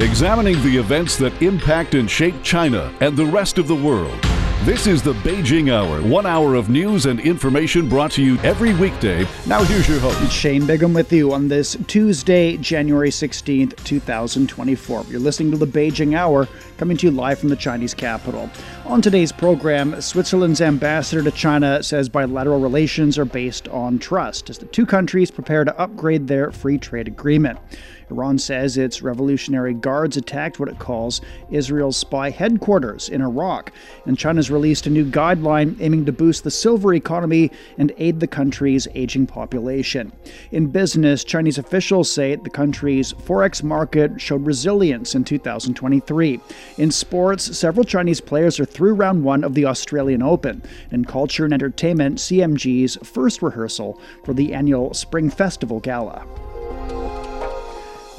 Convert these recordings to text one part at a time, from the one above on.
Examining the events that impact and shape China and the rest of the world. This is the Beijing Hour, one hour of news and information brought to you every weekday. Now, here's your host. Shane Bigham with you on this Tuesday, January 16th, 2024. You're listening to the Beijing Hour, coming to you live from the Chinese capital. On today's program, Switzerland's ambassador to China says bilateral relations are based on trust as the two countries prepare to upgrade their free trade agreement. Iran says its Revolutionary Guards attacked what it calls Israel's spy headquarters in Iraq, and China's released a new guideline aiming to boost the silver economy and aid the country's aging population. In business, Chinese officials say the country's forex market showed resilience in 2023. In sports, several Chinese players are through round one of the Australian Open. In culture and entertainment, CMG's first rehearsal for the annual Spring Festival Gala.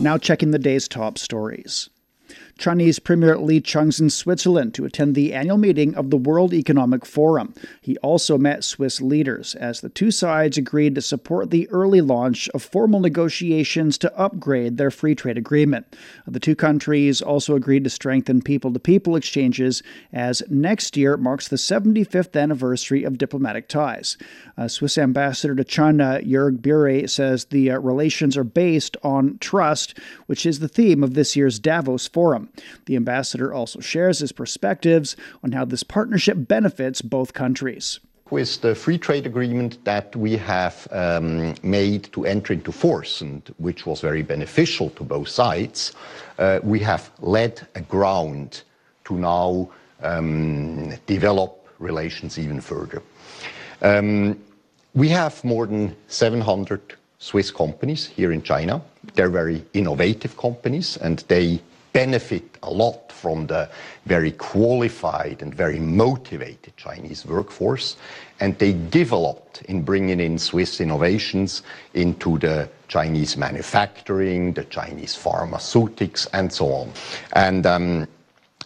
Now checking the day's top stories. Chinese Premier Li Qiang's in Switzerland to attend the annual meeting of the World Economic Forum. He also met Swiss leaders as the two sides agreed to support the early launch of formal negotiations to upgrade their free trade agreement. The two countries also agreed to strengthen people to people exchanges as next year marks the 75th anniversary of diplomatic ties. A Swiss ambassador to China, Jürg Burri, says the uh, relations are based on trust, which is the theme of this year's Davos Forum. The ambassador also shares his perspectives on how this partnership benefits both countries with the free trade agreement that we have um, made to enter into force and which was very beneficial to both sides, uh, we have led a ground to now um, develop relations even further. Um, we have more than 700 Swiss companies here in China. They're very innovative companies and they benefit a lot from the very qualified and very motivated Chinese workforce. And they give a lot in bringing in Swiss innovations into the Chinese manufacturing, the Chinese pharmaceutics, and so on. And um,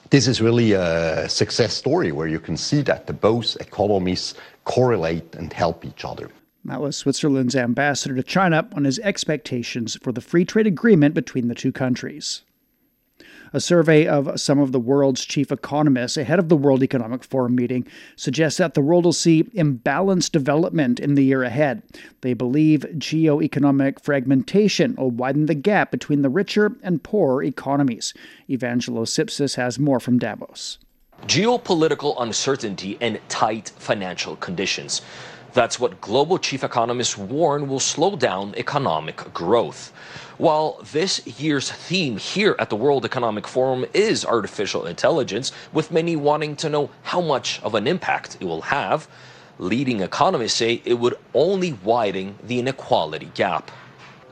this is really a success story where you can see that the both economies correlate and help each other. That was Switzerland's ambassador to China on his expectations for the free trade agreement between the two countries. A survey of some of the world's chief economists ahead of the World Economic Forum meeting suggests that the world will see imbalanced development in the year ahead. They believe geo-economic fragmentation will widen the gap between the richer and poorer economies. Evangelos Sipsis has more from Davos. Geopolitical uncertainty and tight financial conditions. That's what global chief economists warn will slow down economic growth. While this year's theme here at the World Economic Forum is artificial intelligence, with many wanting to know how much of an impact it will have, leading economists say it would only widen the inequality gap.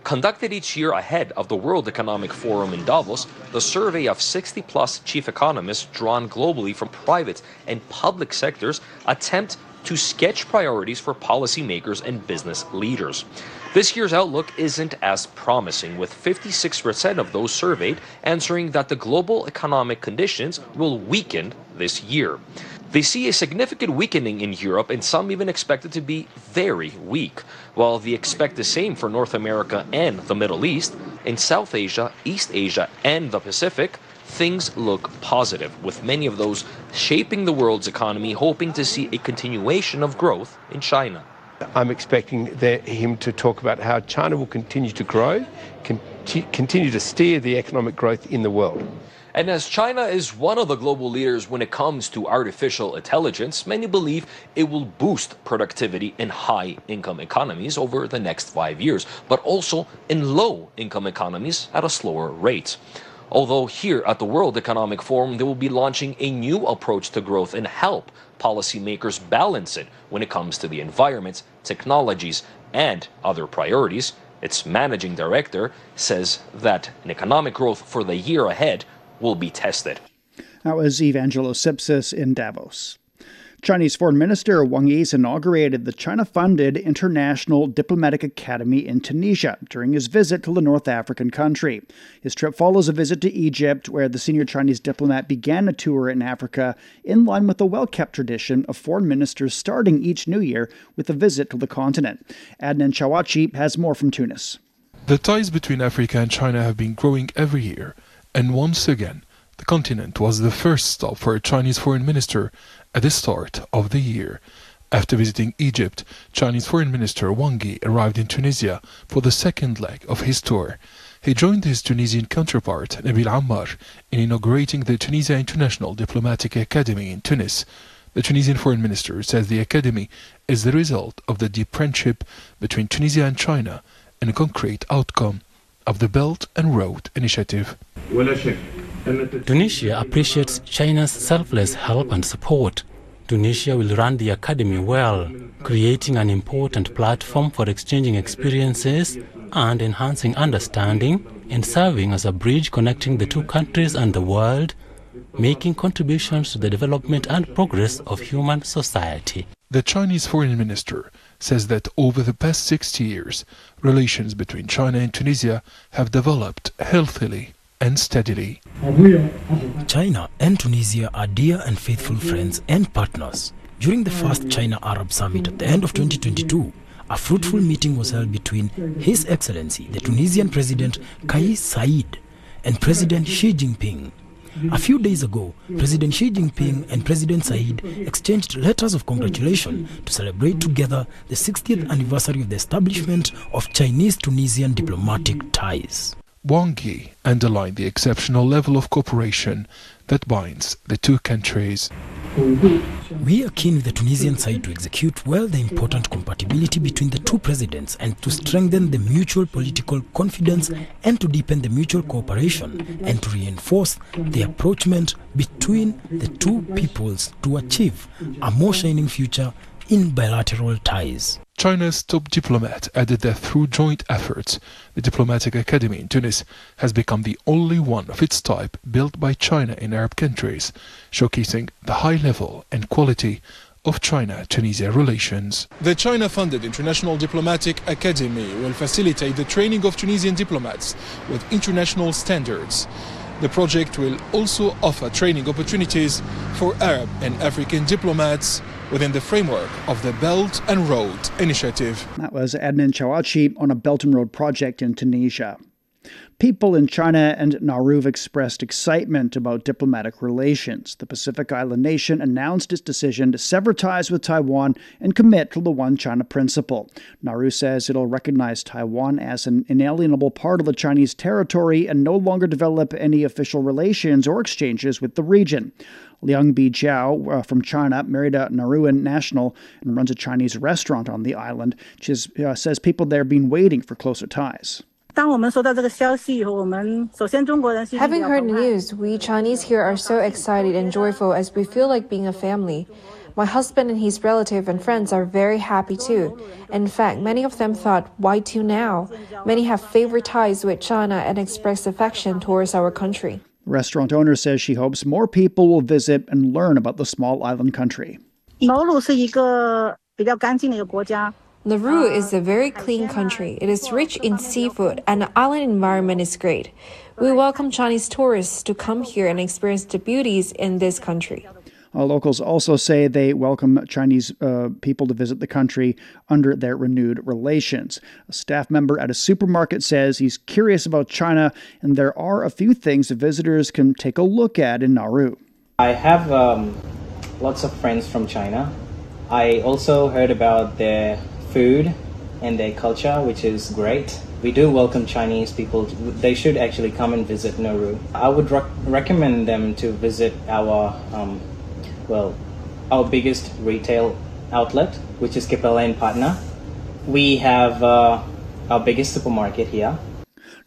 Conducted each year ahead of the World Economic Forum in Davos, the survey of 60 plus chief economists drawn globally from private and public sectors attempt to sketch priorities for policymakers and business leaders. This year's outlook isn't as promising, with 56% of those surveyed answering that the global economic conditions will weaken this year. They see a significant weakening in Europe, and some even expect it to be very weak, while they expect the same for North America and the Middle East. In South Asia, East Asia, and the Pacific, things look positive, with many of those shaping the world's economy hoping to see a continuation of growth in China. I'm expecting him to talk about how China will continue to grow, continue to steer the economic growth in the world. And as China is one of the global leaders when it comes to artificial intelligence, many believe it will boost productivity in high income economies over the next five years, but also in low income economies at a slower rate. Although here at the World Economic Forum, they will be launching a new approach to growth and help policymakers balance it when it comes to the environment, technologies, and other priorities. Its managing director says that an economic growth for the year ahead will be tested. That was Evangelos Sipsis in Davos. Chinese Foreign Minister Wang Yi inaugurated the China funded International Diplomatic Academy in Tunisia during his visit to the North African country. His trip follows a visit to Egypt, where the senior Chinese diplomat began a tour in Africa in line with the well kept tradition of foreign ministers starting each new year with a visit to the continent. Adnan Chaouachi has more from Tunis. The ties between Africa and China have been growing every year And once again, the continent was the first stop for a Chinese foreign minister at the start of the year. After visiting Egypt, Chinese Foreign Minister Wang Yi arrived in Tunisia for the second leg of his tour. He joined his Tunisian counterpart, Nabil Ammar, in inaugurating the Tunisia International Diplomatic Academy in Tunis. The Tunisian foreign minister says the academy is the result of the deep friendship between Tunisia and China and a concrete outcome of the Belt and Road Initiative. Tunisia appreciates China's selfless help and support. Tunisia will run the academy well, creating an important platform for exchanging experiences and enhancing understanding and serving as a bridge connecting the two countries and the world, making contributions to the development and progress of human society. The Chinese foreign minister says that over the past 60 years, relations between China and Tunisia have developed healthily and steadily. China and Tunisia are dear and faithful friends and partners. During the first China Arab Summit at the end of 2022, a fruitful meeting was held between His Excellency, the Tunisian President Kais Saied, and President Xi Jinping. A few days ago, President Xi Jinping and President Said exchanged letters of congratulation to celebrate together the 60th anniversary of the establishment of Chinese Tunisian diplomatic ties. Wang underlined the exceptional level of cooperation that binds the two countries. We are keen with the Tunisian side to execute well the important compatibility between the two presidents and to strengthen the mutual political confidence and to deepen the mutual cooperation and to reinforce the approachment between the two peoples to achieve a more shining future in bilateral ties. China's top diplomat added that through joint efforts, the Diplomatic Academy in Tunis has become the only one of its type built by China in Arab countries, showcasing the high level and quality of China-Tunisia relations. The China-funded International Diplomatic Academy will facilitate the training of Tunisian diplomats with international standards. The project will also offer training opportunities for Arab and African diplomats within the framework of the Belt and Road Initiative. That was Adnan Chaouachi on a Belt and Road project in Tunisia. People in China and Nauru expressed excitement about diplomatic relations. The Pacific Island nation announced its decision to sever ties with Taiwan and commit to the One China principle. Nauru says it'll recognize Taiwan as an inalienable part of the Chinese territory and no longer develop any official relations or exchanges with the region. Liang Bijiao uh, from China married a Nauruan national and runs a Chinese restaurant on the island. She uh, says people there have been waiting for closer ties. Having heard the news, we Chinese here are so excited and joyful as we feel like being a family. My husband and his relative and friends are very happy too. In fact, many of them thought, why to now? Many have favorite ties with China and express affection towards our country. The restaurant owner says she hopes more people will visit and learn about the small island country. Nauru is a very clean country. It is rich in seafood and the island environment is great. We welcome Chinese tourists to come here and experience the beauties in this country. Uh, locals also say they welcome Chinese uh, people to visit the country under their renewed relations. A staff member at a supermarket says he's curious about China, and there are a few things visitors can take a look at in Nauru. I have um, lots of friends from China. I also heard about their food and their culture, which is great. We do welcome Chinese people. They should actually come and visit Nauru. I would rec- recommend them to visit our, um, well, our biggest retail outlet, which is Capelle Partner. We have uh, our biggest supermarket here.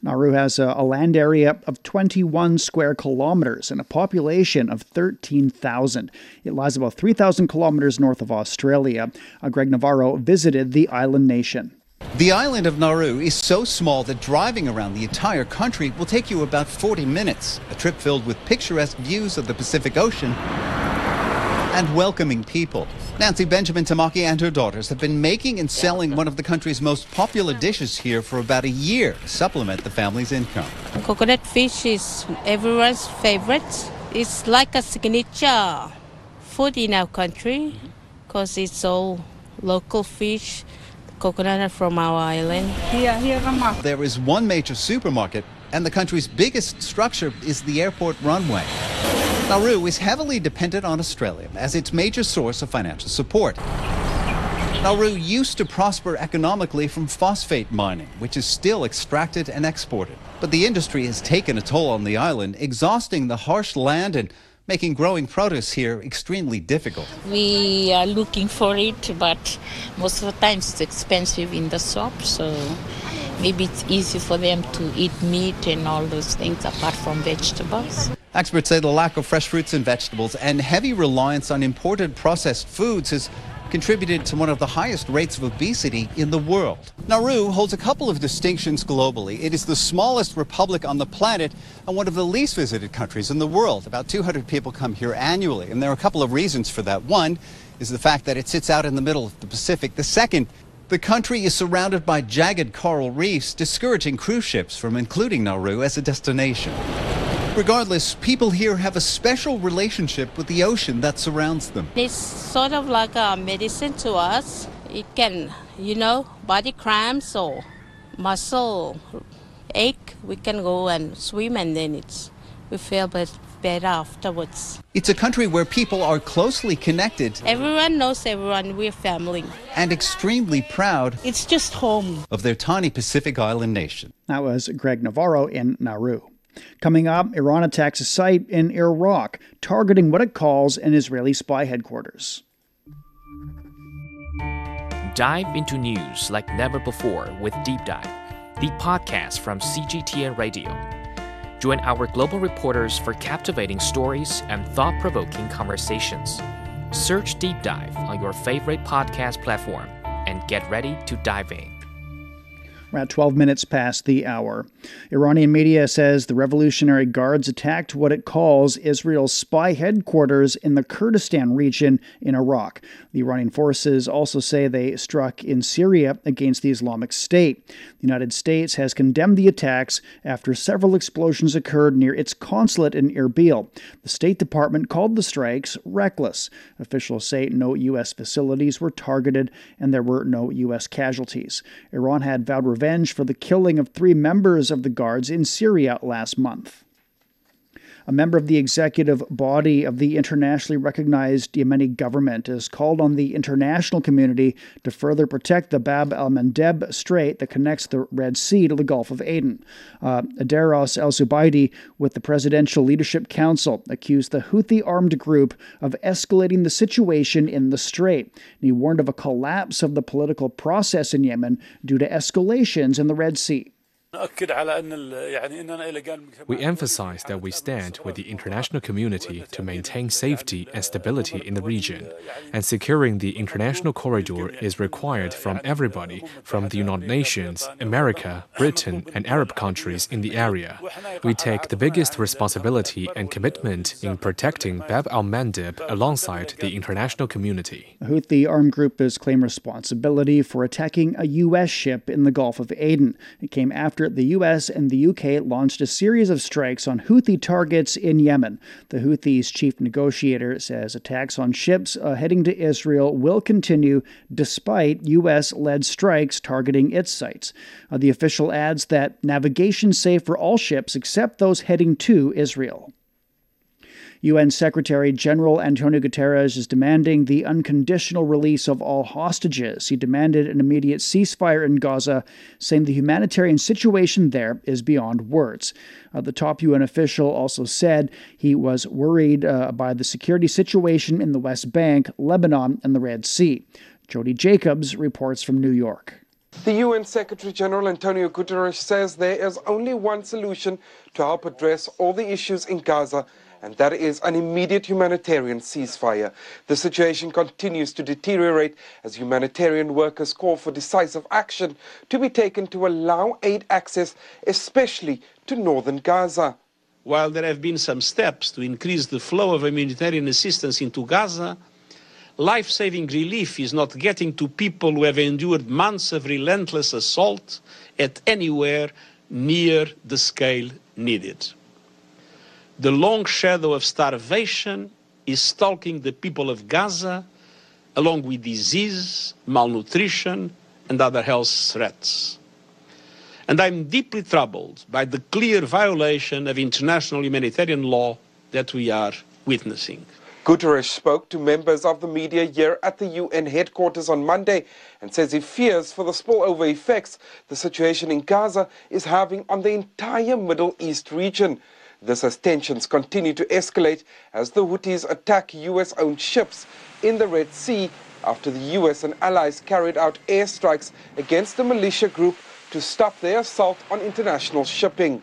Nauru has a, a, land area of 21 square kilometers and a population of 13,000. It lies about 3,000 kilometers north of Australia. Uh, Greg Navarro visited the island nation. The island of Nauru is so small that driving around the entire country will take you about 40 minutes. A trip filled with picturesque views of the Pacific Ocean and welcoming people. Nancy Benjamin Tamaki and her daughters have been making and selling one of the country's most popular dishes here for about a year to supplement the family's income. Coconut fish is everyone's favorite. It's like a signature food in our country because it's all local fish, coconut from our island. There is one major supermarket and the country's biggest structure is the airport runway. Nauru is heavily dependent on Australia as its major source of financial support. Nauru used to prosper economically from phosphate mining, which is still extracted and exported. But the industry has taken a toll on the island, exhausting the harsh land and making growing produce here extremely difficult. We are looking for it, but most of the time it's expensive in the shop, so maybe it's easy for them to eat meat and all those things apart from vegetables. Experts say the lack of fresh fruits and vegetables and heavy reliance on imported processed foods has contributed to one of the highest rates of obesity in the world. Nauru holds a couple of distinctions globally. It is the smallest republic on the planet and one of the least visited countries in the world. About 200 people come here annually, and there are a couple of reasons for that. One is the fact that it sits out in the middle of the Pacific. The second, the country is surrounded by jagged coral reefs, discouraging cruise ships from including Nauru as a destination. Regardless, people here have a special relationship with the ocean that surrounds them. It's sort of like a medicine to us. It can, you know, body cramps or muscle ache. We can go and swim, and then it's we feel better afterwards. It's a country where people are closely connected. Everyone knows everyone. We're family. And extremely proud. It's just home. Of their tiny Pacific island nation. That was Greg Navarro in Nauru. Coming up, Iran attacks a site in Iraq, targeting what it calls an Israeli spy headquarters. Dive into news like never before with Deep Dive, the podcast from CGTN Radio. Join our global reporters for captivating stories and thought provoking conversations. Search Deep Dive on your favorite podcast platform and get ready to dive in. At 12 minutes past the hour. Iranian media says the Revolutionary Guards attacked what it calls Israel's spy headquarters in the Kurdistan region in Iraq. The Iranian forces also say they struck in Syria against the Islamic State. The United States has condemned the attacks after several explosions occurred near its consulate in Erbil. The State Department called the strikes reckless. Officials say no U.S. facilities were targeted and there were no U.S. casualties. Iran had vowed revenge for the killing of three members of the Guards in Syria last month. A member of the executive body of the internationally recognized Yemeni government has called on the international community to further protect the Bab el Mandeb Strait that connects the Red Sea to the Gulf of Aden. Uh, Aidarous El Zubaidi, with the Presidential Leadership Council, accused the Houthi armed group of escalating the situation in the strait. And he warned of a collapse of the political process in Yemen due to escalations in the Red Sea. We emphasize that we stand with the international community to maintain safety and stability in the region, and securing the international corridor is required from everybody from the United Nations, America, Britain, and Arab countries in the area. We take the biggest responsibility and commitment in protecting Bab al Mandeb alongside the international community. The Houthi armed group has claimed responsibility for attacking a U.S. ship in the Gulf of Aden. It came after the US and the UK launched a series of strikes on Houthi targets in Yemen. The Houthis' chief negotiator says attacks on ships uh, heading to Israel will continue despite US led strikes targeting its sites. Uh, the official adds that navigation safe for all ships except those heading to Israel. UN Secretary General Antonio Guterres is demanding the unconditional release of all hostages. He demanded an immediate ceasefire in Gaza, saying the humanitarian situation there is beyond words. Uh, the top UN official also said he was worried uh, by the security situation in the West Bank, Lebanon, and the Red Sea. Jody Jacobs reports from New York. The UN Secretary General Antonio Guterres says there is only one solution to help address all the issues in Gaza and that is an immediate humanitarian ceasefire. The situation continues to deteriorate as humanitarian workers call for decisive action to be taken to allow aid access, especially to northern Gaza. While there have been some steps to increase the flow of humanitarian assistance into Gaza, life saving relief is not getting to people who have endured months of relentless assault at anywhere near the scale needed. The long shadow of starvation is stalking the people of Gaza, along with disease, malnutrition, and other health threats. And I'm deeply troubled by the clear violation of international humanitarian law that we are witnessing. Guterres spoke to members of the media here at the UN headquarters on Monday and says he fears for the spillover effects the situation in Gaza is having on the entire Middle East region. This as tensions continue to escalate as the Houthis attack US owned ships in the Red Sea after the US and allies carried out airstrikes against the militia group to stop their assault on international shipping.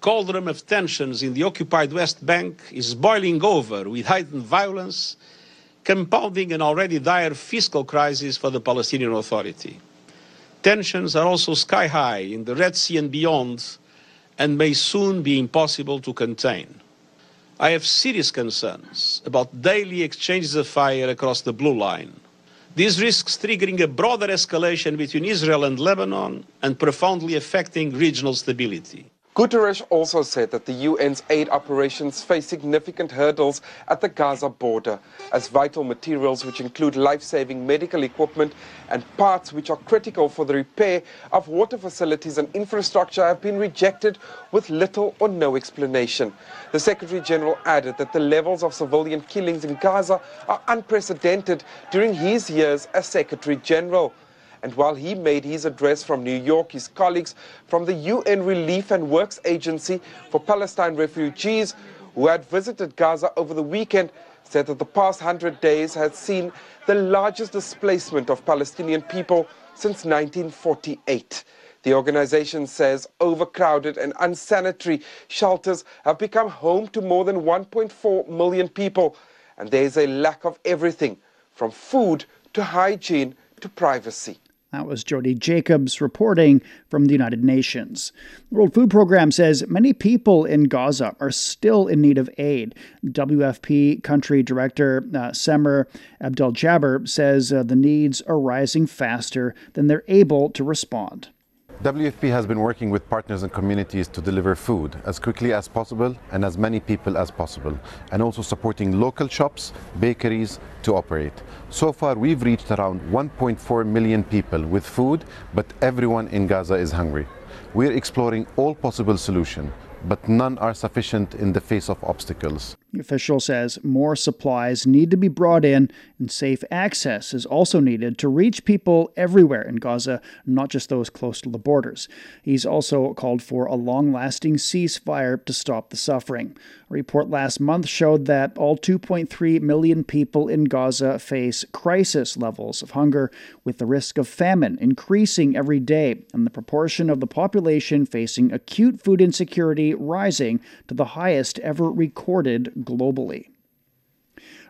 Cauldron of tensions in the occupied West Bank is boiling over with heightened violence, compounding an already dire fiscal crisis for the Palestinian Authority. Tensions are also sky high in the Red Sea and beyond, and may soon be impossible to contain. I have serious concerns about daily exchanges of fire across the blue line. This risks triggering a broader escalation between Israel and Lebanon and profoundly affecting regional stability. Guterres also said that the UN's aid operations face significant hurdles at the Gaza border, as vital materials, which include life saving medical equipment and parts which are critical for the repair of water facilities and infrastructure, have been rejected with little or no explanation. The Secretary General added that the levels of civilian killings in Gaza are unprecedented during his years as Secretary General. And while he made his address from New York, his colleagues from the UN Relief and Works Agency for Palestine refugees who had visited Gaza over the weekend said that the past 100 days had seen the largest displacement of Palestinian people since 1948. The organization says overcrowded and unsanitary shelters have become home to more than 1.4 million people, and there is a lack of everything from food to hygiene to privacy. That was Jody Jacobs reporting from the United Nations. The World Food Program says many people in Gaza are still in need of aid. WFP Country Director uh, Semer Abdel Jabber says uh, the needs are rising faster than they're able to respond. WFP has been working with partners and communities to deliver food as quickly as possible and as many people as possible, and also supporting local shops, bakeries to operate. So far, we've reached around 1.4 million people with food, but everyone in Gaza is hungry. We're exploring all possible solutions but none are sufficient in the face of obstacles. The official says more supplies need to be brought in, and safe access is also needed to reach people everywhere in Gaza, not just those close to the borders. He's also called for a long lasting ceasefire to stop the suffering. A report last month showed that all 2.3 million people in Gaza face crisis levels of hunger, with the risk of famine increasing every day, and the proportion of the population facing acute food insecurity rising to the highest ever recorded globally.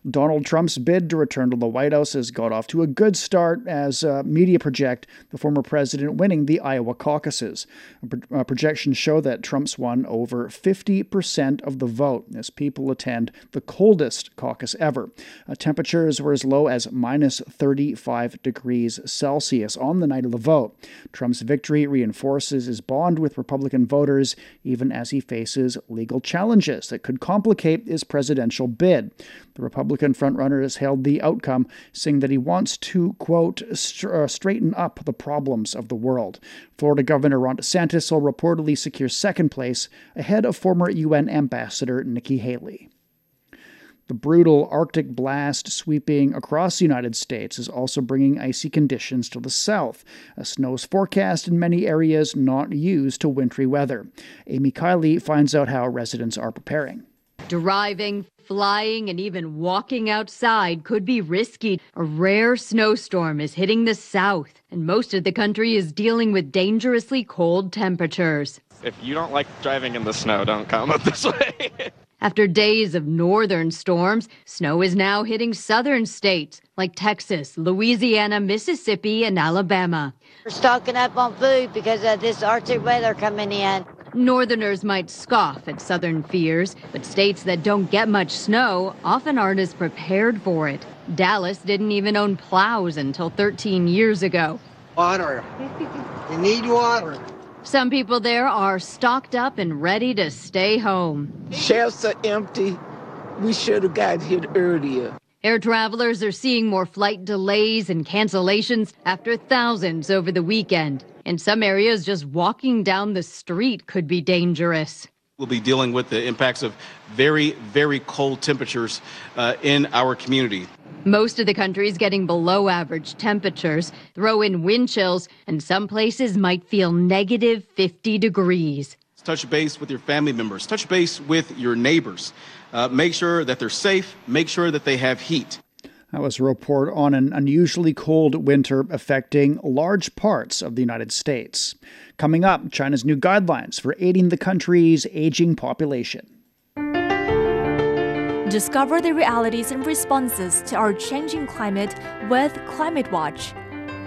Donald Trump's bid to return to the White House has got off to a good start as uh, media project the former president winning the Iowa caucuses. Pro- uh, projections show that Trump's won over 50% of the vote as people attend the coldest caucus ever. Uh, temperatures were as low as minus 35 degrees Celsius on the night of the vote. Trump's victory reinforces his bond with Republican voters even as he faces legal challenges that could complicate his presidential bid. The Republican frontrunner has hailed the outcome, saying that he wants to, quote, uh, straighten up the problems of the world. Florida Governor Ron DeSantis will reportedly secure second place ahead of former UN Ambassador Nikki Haley. The brutal Arctic blast sweeping across the United States is also bringing icy conditions to the south. A snow's forecast in many areas not used to wintry weather. Amy Kiley finds out how residents are preparing. Driving, flying, and even walking outside could be risky. A rare snowstorm is hitting the south, and most of the country is dealing with dangerously cold temperatures. If you don't like driving in the snow, don't come up this way. After days of northern storms, snow is now hitting southern states like Texas, Louisiana, Mississippi, and Alabama. We're stocking up on food because of this Arctic weather coming in. Northerners might scoff at southern fears, but states that don't get much snow often aren't as prepared for it. Dallas didn't even own plows until 13 years ago. Water. you need water. Some people there are stocked up and ready to stay home. Shelves are empty. We should have got here earlier. Air travelers are seeing more flight delays and cancellations after thousands over the weekend. In some areas, just walking down the street could be dangerous. We'll be dealing with the impacts of very, very cold temperatures uh, in our community. Most of the country is getting below average temperatures. Throw in wind chills, and some places might feel negative 50 degrees. Touch base with your family members, touch base with your neighbors. Uh, make sure that they're safe, make sure that they have heat. That was a report on an unusually cold winter affecting large parts of the United States. Coming up, China's new guidelines for aiding the country's aging population. Discover the realities and responses to our changing climate with Climate Watch.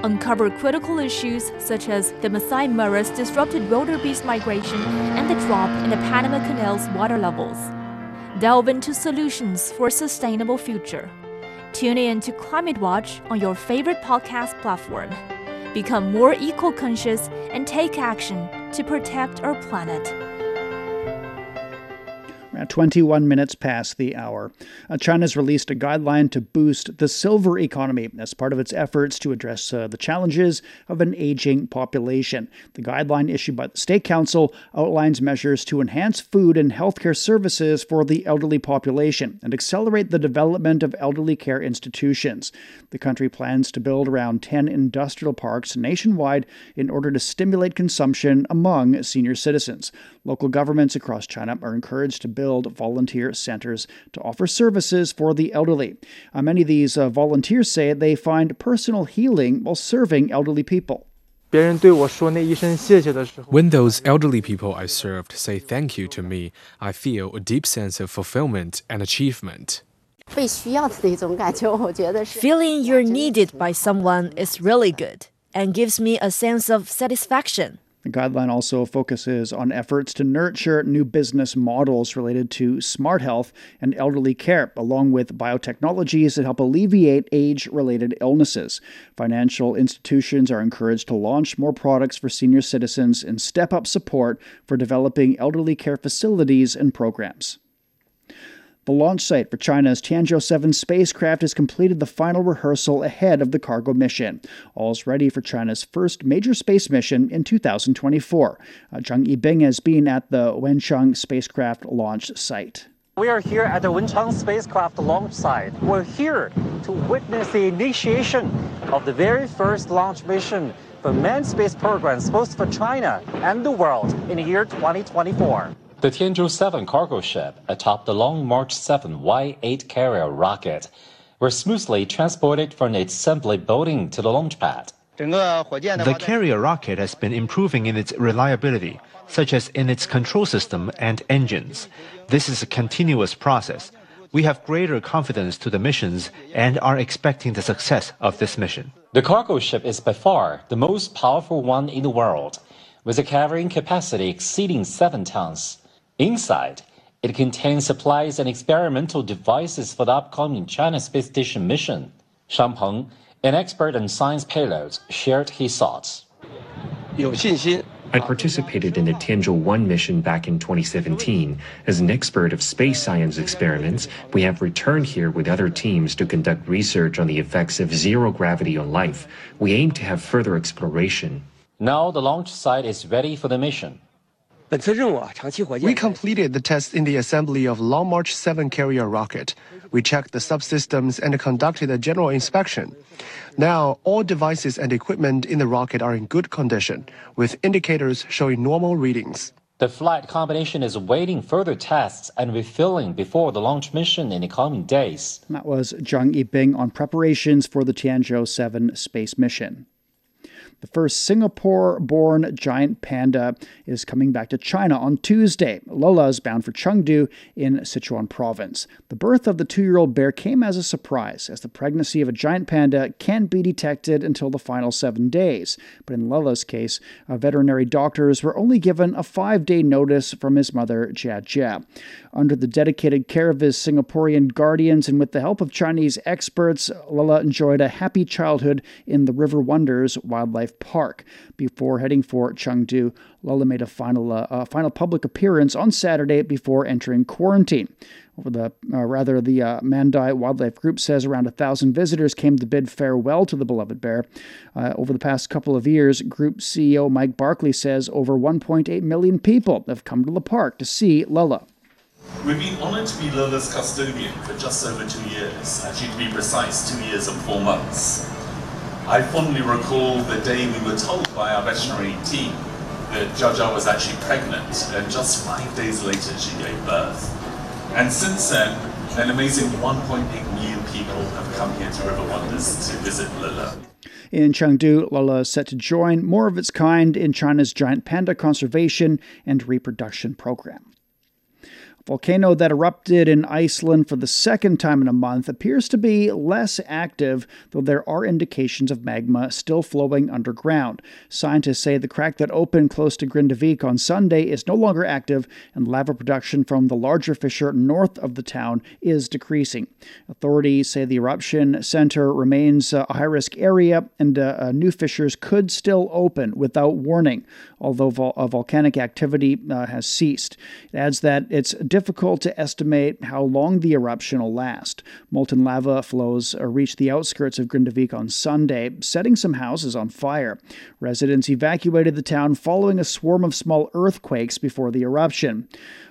Uncover critical issues such as the Masai Mara's disrupted wildebeest migration and the drop in the Panama Canal's water levels. Delve into solutions for a sustainable future. Tune in to Climate Watch on your favorite podcast platform. Become more eco conscious and take action to protect our planet. At 21 minutes past the hour. Uh, China's released a guideline to boost the silver economy as part of its efforts to address uh, the challenges of an aging population. The guideline issued by the State Council outlines measures to enhance food and healthcare services for the elderly population and accelerate the development of elderly care institutions. The country plans to build around 10 industrial parks nationwide in order to stimulate consumption among senior citizens. Local governments across China are encouraged to build build volunteer centers to offer services for the elderly. Uh, many of these uh, volunteers say they find personal healing while serving elderly people. When those elderly people I served say thank you to me, I feel a deep sense of fulfillment and achievement. Feeling you're needed by someone is really good and gives me a sense of satisfaction. The guideline also focuses on efforts to nurture new business models related to smart health and elderly care, along with biotechnologies that help alleviate age related illnesses. Financial institutions are encouraged to launch more products for senior citizens and step up support for developing elderly care facilities and programs. The launch site for China's Tianzhou 7 spacecraft has completed the final rehearsal ahead of the cargo mission. All's ready for China's first major space mission in 2024. Uh, Zhang Yibing has been at the Wenchang spacecraft launch site. We are here at the Wenchang spacecraft launch site. We're here to witness the initiation of the very first launch mission for manned space programs both for China and the world in the year 2024. The Tianzhou 7 cargo ship atop the Long March 7 Y-8 carrier rocket were smoothly transported from its assembly building to the launch pad. The carrier rocket has been improving in its reliability, such as in its control system and engines. This is a continuous process. We have greater confidence to the missions and are expecting the success of this mission. The cargo ship is by far the most powerful one in the world, with a carrying capacity exceeding 7 tons. Inside, it contains supplies and experimental devices for the upcoming China space station mission. Shang Peng, an expert in science payloads, shared his thoughts. I participated in the Tianzhou 1 mission back in 2017. As an expert of space science experiments, we have returned here with other teams to conduct research on the effects of zero gravity on life. We aim to have further exploration. Now the launch site is ready for the mission. We completed the test in the assembly of Long March 7 carrier rocket. We checked the subsystems and conducted a general inspection. Now, all devices and equipment in the rocket are in good condition, with indicators showing normal readings. The flight combination is awaiting further tests and refueling before the launch mission in the coming days. That was Zhang Yibing on preparations for the Tianzhou 7 space mission. The first Singapore born giant panda is coming back to China on Tuesday. Lola is bound for Chengdu in Sichuan province. The birth of the two year old bear came as a surprise, as the pregnancy of a giant panda can't be detected until the final seven days. But in Lola's case, veterinary doctors were only given a five day notice from his mother, Jia Jia. Under the dedicated care of his Singaporean guardians and with the help of Chinese experts, Lola enjoyed a happy childhood in the River Wonders Wildlife Park. Before heading for Chengdu, Lola made a final, uh, final public appearance on Saturday before entering quarantine. Over the, uh, rather, the uh, Mandai Wildlife Group says around a thousand visitors came to bid farewell to the beloved bear. Uh, over the past couple of years, Group CEO Mike Barclay says over 1.8 million people have come to the park to see Lala. We've been honoured to be Lola's custodian for just over two years, actually to be precise, two years and four months. I fondly recall the day we were told by our veterinary team that Jia Jia was actually pregnant, and just five days later she gave birth. And since then, an amazing 1.8 million people have come here to River Wonders to visit Lola. In Chengdu, Lola is set to join more of its kind in China's giant panda conservation and reproduction program volcano that erupted in Iceland for the second time in a month appears to be less active, though there are indications of magma still flowing underground. Scientists say the crack that opened close to Grindavik on Sunday is no longer active, and lava production from the larger fissure north of the town is decreasing. Authorities say the eruption center remains a high risk area, and uh, uh, new fissures could still open without warning, although vol- volcanic activity uh, has ceased. It adds that it's difficult to estimate how long the eruption will last. Molten lava flows uh, reached the outskirts of Grindavik on Sunday, setting some houses on fire. Residents evacuated the town following a swarm of small earthquakes before the eruption.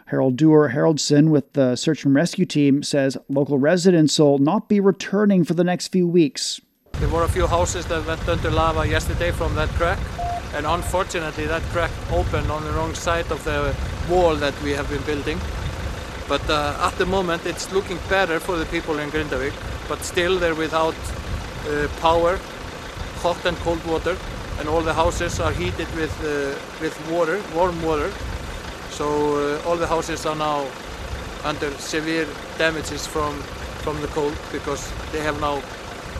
Harold Doer Haroldson with the search and rescue team says local residents will not be returning for the next few weeks. There were a few houses that went under lava yesterday from that crack, and unfortunately, that crack opened on the wrong side of the wall that we have been building. But uh, at the moment, it's looking better for the people in Grindavik. But still, they're without uh, power, hot and cold water, and all the houses are heated with uh, with water, warm water. So uh, all the houses are now under severe damages from from the cold because they have now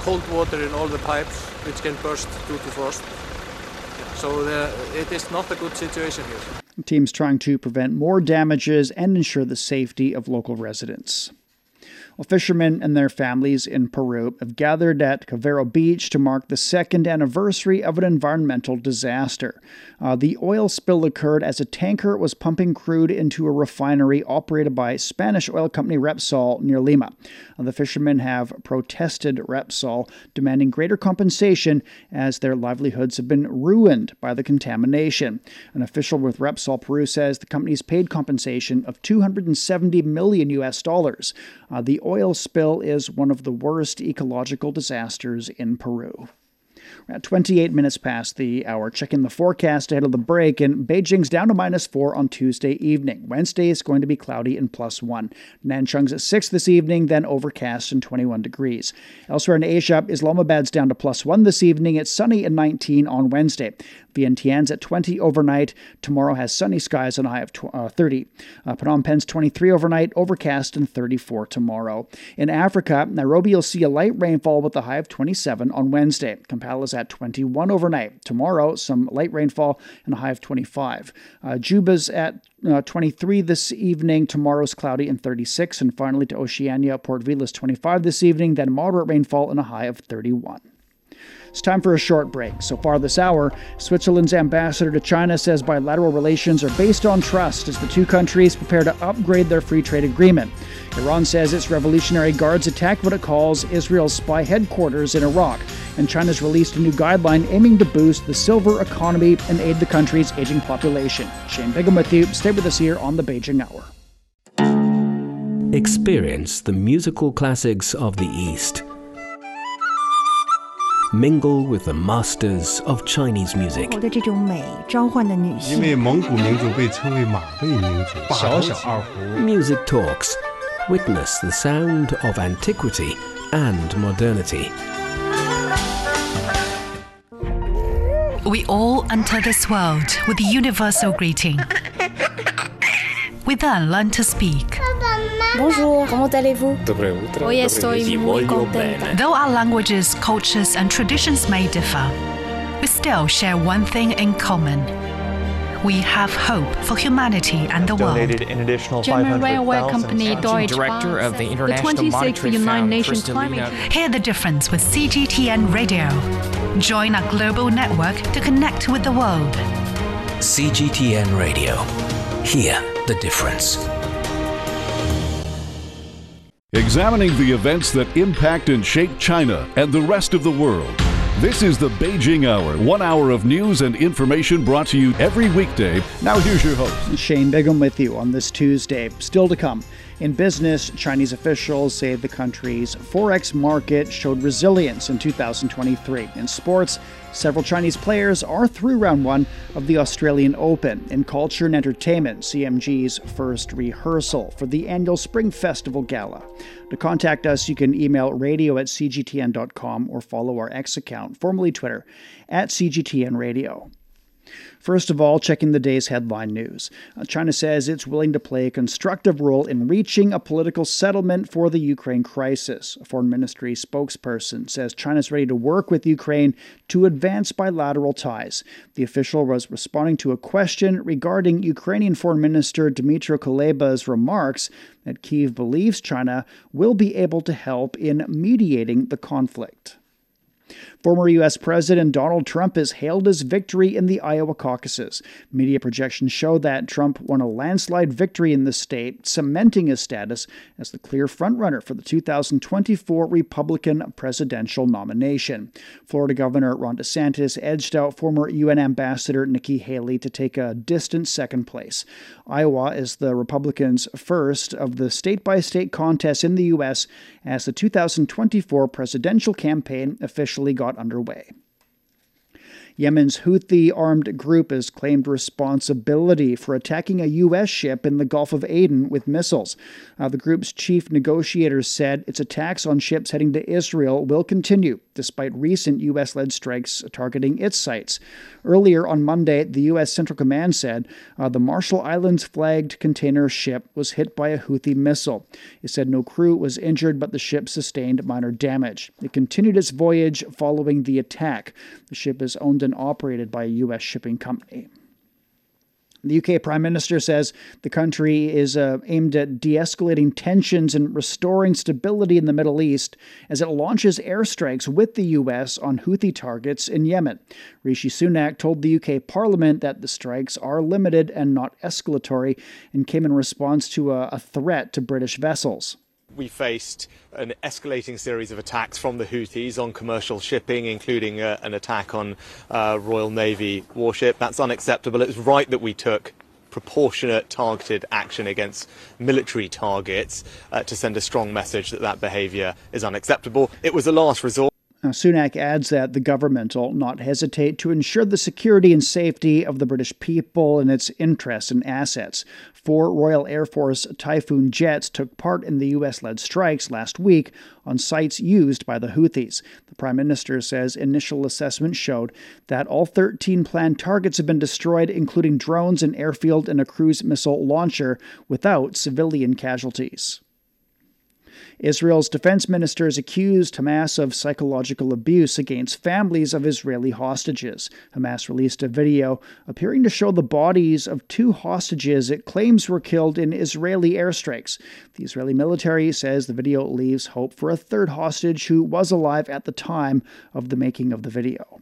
cold water in all the pipes, which can burst due to frost. So the, it is not a good situation here. Teams trying to prevent more damages and ensure the safety of local residents. Well, fishermen and their families in Peru have gathered at Cavero Beach to mark the second anniversary of an environmental disaster. Uh, the oil spill occurred as a tanker was pumping crude into a refinery operated by Spanish oil company Repsol near Lima. Uh, the fishermen have protested Repsol, demanding greater compensation as their livelihoods have been ruined by the contamination. An official with Repsol Peru says the company's paid compensation of 270 million US dollars. Uh, the oil spill is one of the worst ecological disasters in Peru. At 28 minutes past the hour, checking the forecast ahead of the break, and Beijing's down to minus 4 on Tuesday evening. Wednesday is going to be cloudy and plus 1. Nanchang's at 6 this evening, then overcast and 21 degrees. Elsewhere in Asia, Islamabad's down to plus 1 this evening. It's sunny and 19 on Wednesday. Vientiane's at 20 overnight. Tomorrow has sunny skies and a high of tw- uh, 30. Uh, Phnom Penh's 23 overnight, overcast and 34 tomorrow. In Africa, Nairobi will see a light rainfall with a high of 27 on Wednesday. Kampala's at 21 overnight. Tomorrow, some light rainfall and a high of 25. Uh, Juba's at uh, 23 this evening. Tomorrow's cloudy and 36. And finally to Oceania, Port Vila's 25 this evening, then moderate rainfall and a high of 31. It's time for a short break. So far this hour, Switzerland's ambassador to China says bilateral relations are based on trust as the two countries prepare to upgrade their free trade agreement. Iran says its Revolutionary Guards attacked what it calls Israel's spy headquarters in Iraq, and China's released a new guideline aiming to boost the silver economy and aid the country's aging population. Shane Bigham with you. Stay with us here on the Beijing Hour. Experience the musical classics of the East mingle with the masters of Chinese music. 我的这种美召唤的女性。因为蒙古民族被称为马背民族，小小二胡。 Music talks. Witness the sound of antiquity and modernity. We all enter this world with a universal greeting. We then learn to speak. Bonjour, comment allez-vous? Доброе утро. Hoy estoy muy contenta. Though our languages, cultures, and traditions may differ, we still share one thing in common. We have hope for humanity and the world. Donated an additional German railway 500,000 company Deutsche Director Bahn of the says International 26th Monetary United Fund, Nations Kristalina Climate Hear the difference with CGTN Radio. Join our global network to connect with the world. CGTN Radio. Hear the difference. examining the events that impact and shape China and the rest of the world. This is the Beijing Hour, one hour of news and information brought to you every weekday. Now, here's your host, Shane Bigham, with you on this Tuesday. Still to come. In business, Chinese officials say the country's forex market showed resilience in 2023. In sports, several Chinese players are through round one of the Australian Open. In culture and entertainment, CMG's first rehearsal for the annual Spring Festival Gala. To contact us, you can email radio at cgtn.com or follow our X account, formerly Twitter, at CGTN Radio. First of all, checking the day's headline news. Uh, China says it's willing to play a constructive role in reaching a political settlement for the Ukraine crisis. A foreign ministry spokesperson says China's ready to work with Ukraine to advance bilateral ties. The official was responding to a question regarding Ukrainian Foreign Minister Dmytro Kuleba's remarks that Kiev believes China will be able to help in mediating the conflict. Former U.S. President Donald Trump has hailed his victory in the Iowa caucuses. Media projections show that Trump won a landslide victory in the state, cementing his status as the clear frontrunner for the 2024 Republican presidential nomination. Florida Governor Ron DeSantis edged out former UN Ambassador Nikki Haley to take a distant second place. Iowa is the Republicans' first of the state by state contests in the U.S. as the 2024 presidential campaign officially got underway. Yemen's Houthi armed group has claimed responsibility for attacking a U.S. ship in the Gulf of Aden with missiles. Uh, the group's chief negotiator said its attacks on ships heading to Israel will continue, despite recent U.S. led strikes targeting its sites. Earlier on Monday, the U.S. Central Command said uh, the Marshall Islands flagged container ship was hit by a Houthi missile. It said no crew was injured, but the ship sustained minor damage. It continued its voyage following the attack. The ship is owned and operated by a U.S. shipping company. The UK Prime Minister says the country is uh, aimed at de escalating tensions and restoring stability in the Middle East as it launches airstrikes with the US on Houthi targets in Yemen. Rishi Sunak told the UK Parliament that the strikes are limited and not escalatory and came in response to a, a threat to British vessels we faced an escalating series of attacks from the Houthis on commercial shipping, including uh, an attack on uh, Royal Navy warship. That's unacceptable. It's right that we took proportionate targeted action against military targets uh, to send a strong message that that behaviour is unacceptable. It was a last resort. Now, Sunak adds that the government will not hesitate to ensure the security and safety of the British people and its interests and assets. Four Royal Air Force Typhoon jets took part in the U.S. led strikes last week on sites used by the Houthis. The Prime Minister says initial assessment showed that all 13 planned targets have been destroyed, including drones, an airfield, and a cruise missile launcher, without civilian casualties. Israel's defense minister has accused Hamas of psychological abuse against families of Israeli hostages. Hamas released a video appearing to show the bodies of two hostages it claims were killed in Israeli airstrikes. The Israeli military says the video leaves hope for a third hostage who was alive at the time of the making of the video.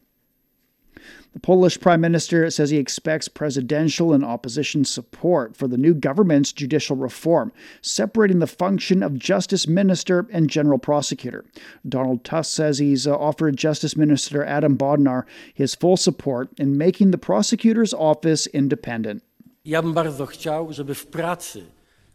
The Polish prime minister says he expects presidential and opposition support for the new government's judicial reform, separating the function of justice minister and general prosecutor. Donald Tusk says he's uh, offered Justice Minister Adam Bodnar his full support in making the prosecutor's office independent. Ja bym bardzo chciał, żeby w pracy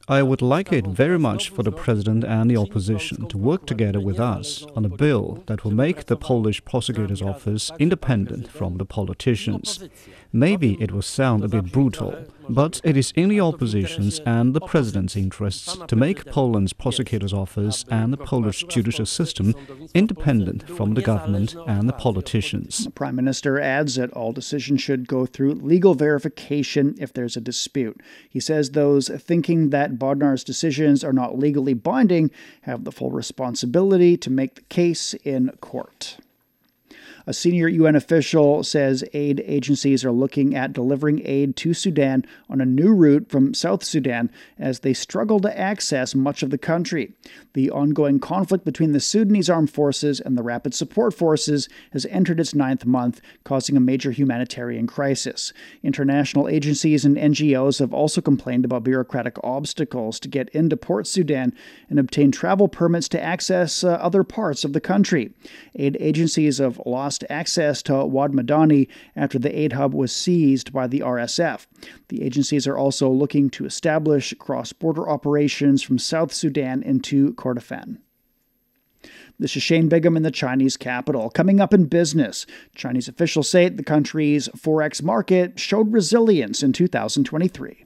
I would like it very much for the President and the opposition to work together with us on a bill that will make the Polish prosecutor's office independent from the politicians. Maybe it will sound a bit brutal, but it is in the opposition's and the president's interests to make Poland's prosecutor's office and the Polish judicial system independent from the government and the politicians. The prime minister adds that all decisions should go through legal verification if there's a dispute. He says those thinking that Bodnar's decisions are not legally binding have the full responsibility to make the case in court. A senior UN official says aid agencies are looking at delivering aid to Sudan on a new route from South Sudan as they struggle to access much of the country. The ongoing conflict between the Sudanese armed forces and the Rapid Support Forces has entered its ninth month, causing a major humanitarian crisis. International agencies and NGOs have also complained about bureaucratic obstacles to get into Port Sudan and obtain travel permits to access uh, other parts of the country. Aid agencies have lost access to Wad Madani after the aid hub was seized by the RSF. The agencies are also looking to establish cross border operations from South Sudan into Kordofan. This is Shane Bigham in the Chinese capital. Coming up in business, Chinese officials say the country's forex market showed resilience in 2023.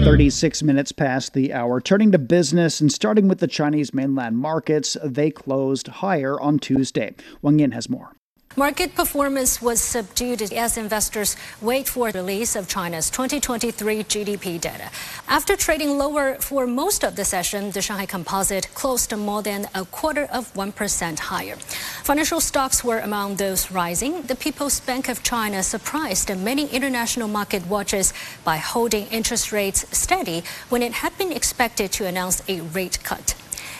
Hmm. 36 minutes past the hour. Turning to business and starting with the Chinese mainland markets, they closed higher on Tuesday. Wang Yin has more. Market performance was subdued as investors wait for the release of China's 2023 GDP data. After trading lower for most of the session, the Shanghai Composite closed more than a quarter of 1% higher. Financial stocks were among those rising. The People's Bank of China surprised many international market watchers by holding interest rates steady when it had been expected to announce a rate cut.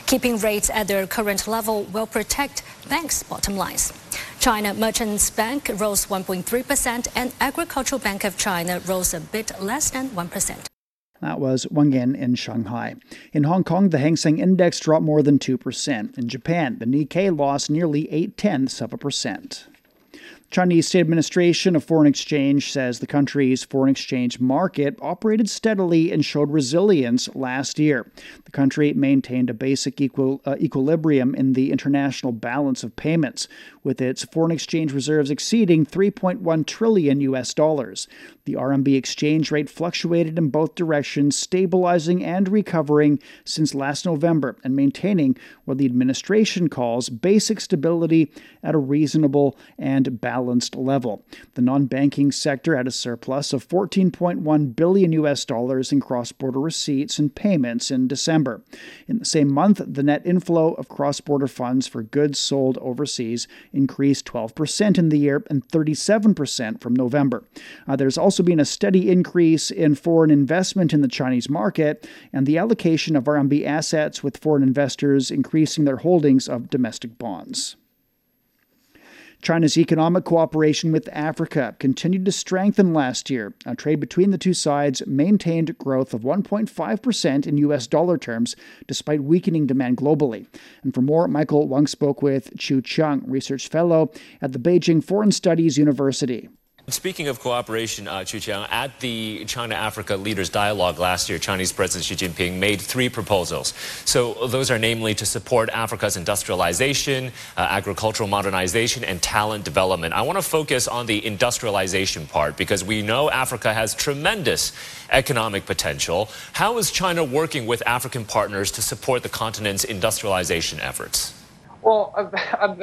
Keeping rates at their current level will protect banks' bottom lines. China Merchants Bank rose 1.3% and Agricultural Bank of China rose a bit less than 1%. That was Wang Yin in Shanghai. In Hong Kong, the Hang Seng Index dropped more than 2%. In Japan, the Nikkei lost nearly 8 tenths of a percent. Chinese State Administration of Foreign Exchange says the country's foreign exchange market operated steadily and showed resilience last year. The country maintained a basic equal, uh, equilibrium in the international balance of payments, with its foreign exchange reserves exceeding 3.1 trillion US dollars. The RMB exchange rate fluctuated in both directions, stabilizing and recovering since last November and maintaining what the administration calls basic stability at a reasonable and balanced level. The non-banking sector had a surplus of 14.1 billion US dollars in cross-border receipts and payments in December. In the same month, the net inflow of cross-border funds for goods sold overseas increased 12% in the year and 37% from November. Uh, there's also been a steady increase in foreign investment in the Chinese market and the allocation of RMB assets with foreign investors increasing their holdings of domestic bonds. China's economic cooperation with Africa continued to strengthen last year. A trade between the two sides maintained growth of 1.5% in US dollar terms, despite weakening demand globally. And for more, Michael Wang spoke with Chu Qiang, research fellow at the Beijing Foreign Studies University. Speaking of cooperation, uh, Chu Qiang, at the China Africa Leaders Dialogue last year, Chinese President Xi Jinping made three proposals. So, those are namely to support Africa's industrialization, uh, agricultural modernization, and talent development. I want to focus on the industrialization part because we know Africa has tremendous economic potential. How is China working with African partners to support the continent's industrialization efforts? Well,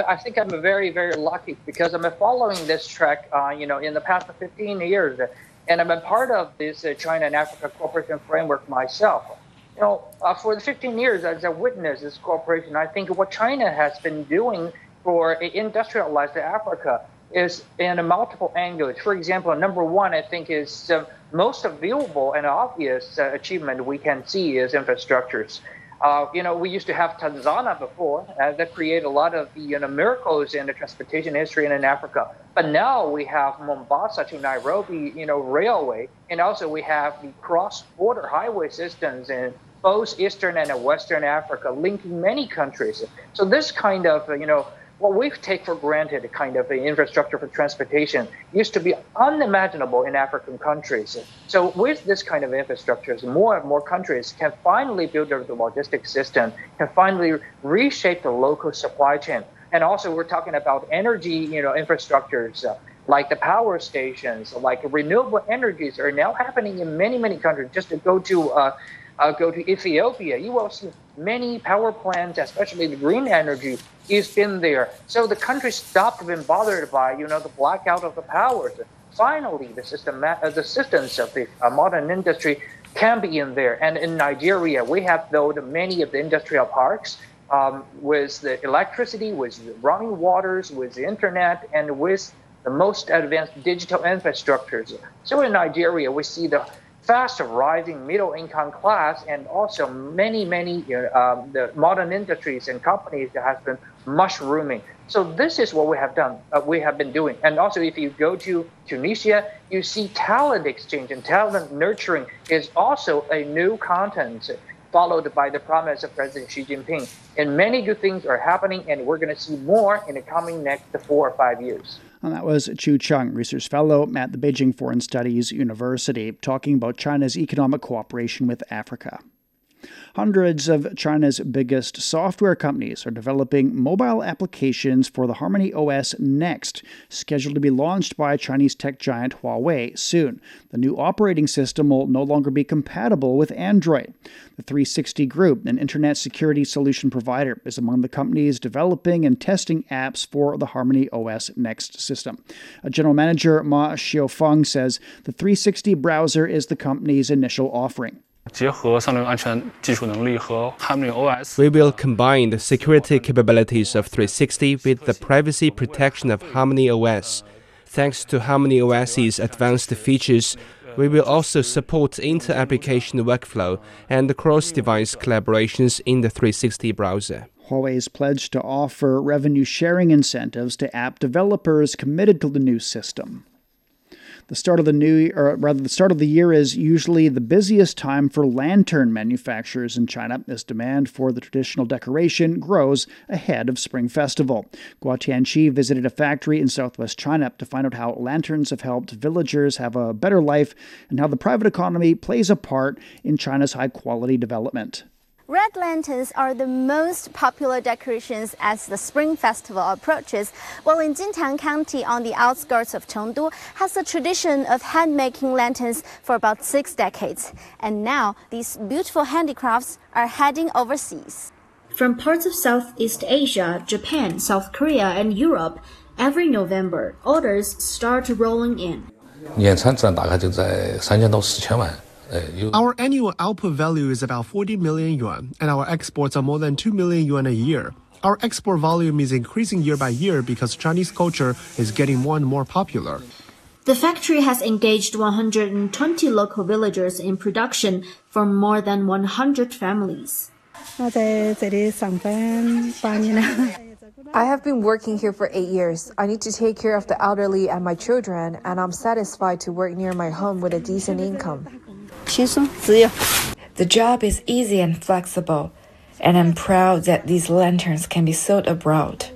I think I'm very, very lucky because I've been following this track, uh, you know, in the past 15 years, and I've been part of this uh, China and Africa cooperation framework myself. You know, uh, for the 15 years as I witnessed this cooperation, I think what China has been doing for industrialized Africa is in multiple angles. For example, number one, I think is most viewable and obvious uh, achievement we can see is infrastructures. Uh, you know, we used to have Tanzania before uh, that created a lot of you know, miracles in the transportation history in Africa. But now we have Mombasa to Nairobi, you know, railway, and also we have the cross-border highway systems in both Eastern and Western Africa, linking many countries. So this kind of, you know, what we take for granted kind of infrastructure for transportation used to be unimaginable in African countries. So with this kind of infrastructures, more and more countries can finally build the logistics system, can finally reshape the local supply chain. And also we're talking about energy, you know, infrastructures. Uh, like the power stations, like renewable energies are now happening in many, many countries. Just to go to uh, uh, go to Ethiopia, you will see many power plants, especially the green energy, is in there. So the country stopped being bothered by you know the blackout of the powers. Finally, the system, uh, the systems of the uh, modern industry can be in there. And in Nigeria, we have built many of the industrial parks um, with the electricity, with running waters, with the internet, and with the most advanced digital infrastructures. So in Nigeria, we see the fast rising middle income class and also many, many um, the modern industries and companies that have been mushrooming. So this is what we have done. Uh, we have been doing. And also, if you go to Tunisia, you see talent exchange and talent nurturing is also a new content followed by the promise of President Xi Jinping. And many good things are happening, and we're going to see more in the coming next four or five years. And that was Chu Cheng, research fellow at the Beijing Foreign Studies University, talking about China's economic cooperation with Africa. Hundreds of China's biggest software companies are developing mobile applications for the Harmony OS Next, scheduled to be launched by Chinese tech giant Huawei soon. The new operating system will no longer be compatible with Android. The 360 Group, an internet security solution provider, is among the companies developing and testing apps for the Harmony OS Next system. A general manager, Ma Xiaofeng, says the 360 browser is the company's initial offering. We will combine the security capabilities of 360 with the privacy protection of Harmony OS. Thanks to Harmony OS's advanced features, we will also support inter-application workflow and cross-device collaborations in the 360 browser. Huawei's pledged to offer revenue sharing incentives to app developers committed to the new system. The start of the new, or rather, the start of the year is usually the busiest time for lantern manufacturers in China as demand for the traditional decoration grows ahead of Spring Festival. Guo Tianqi visited a factory in southwest China to find out how lanterns have helped villagers have a better life and how the private economy plays a part in China's high quality development. Red lanterns are the most popular decorations as the Spring Festival approaches, while in Jintian County on the outskirts of Chengdu has a tradition of hand-making lanterns for about six decades. And now these beautiful handicrafts are heading overseas. From parts of Southeast Asia, Japan, South Korea, and Europe, every November, orders start rolling in. 年产值大概就在三千到四千万。 Our annual output value is about 40 million yuan, and our exports are more than 2 million yuan a year. Our export volume is increasing year by year because Chinese culture is getting more and more popular. The factory has engaged 120 local villagers in production for more than 100 families. I have been working here for eight years. I need to take care of the elderly and my children, and I'm satisfied to work near my home with a decent income. The job is easy and flexible, and I'm proud that these lanterns can be sold abroad.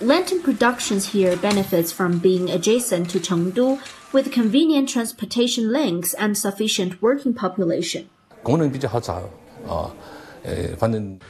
Lantern Productions here benefits from being adjacent to Chengdu with convenient transportation links and sufficient working population.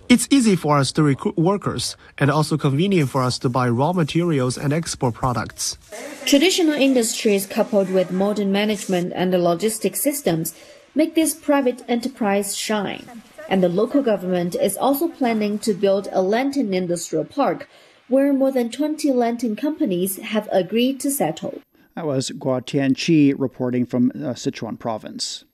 It's easy for us to recruit workers and also convenient for us to buy raw materials and export products. Traditional industries coupled with modern management and logistic systems make this private enterprise shine. And the local government is also planning to build a lantern industrial park where more than 20 lantern companies have agreed to settle. That was Guo Tianqi reporting from uh, Sichuan province.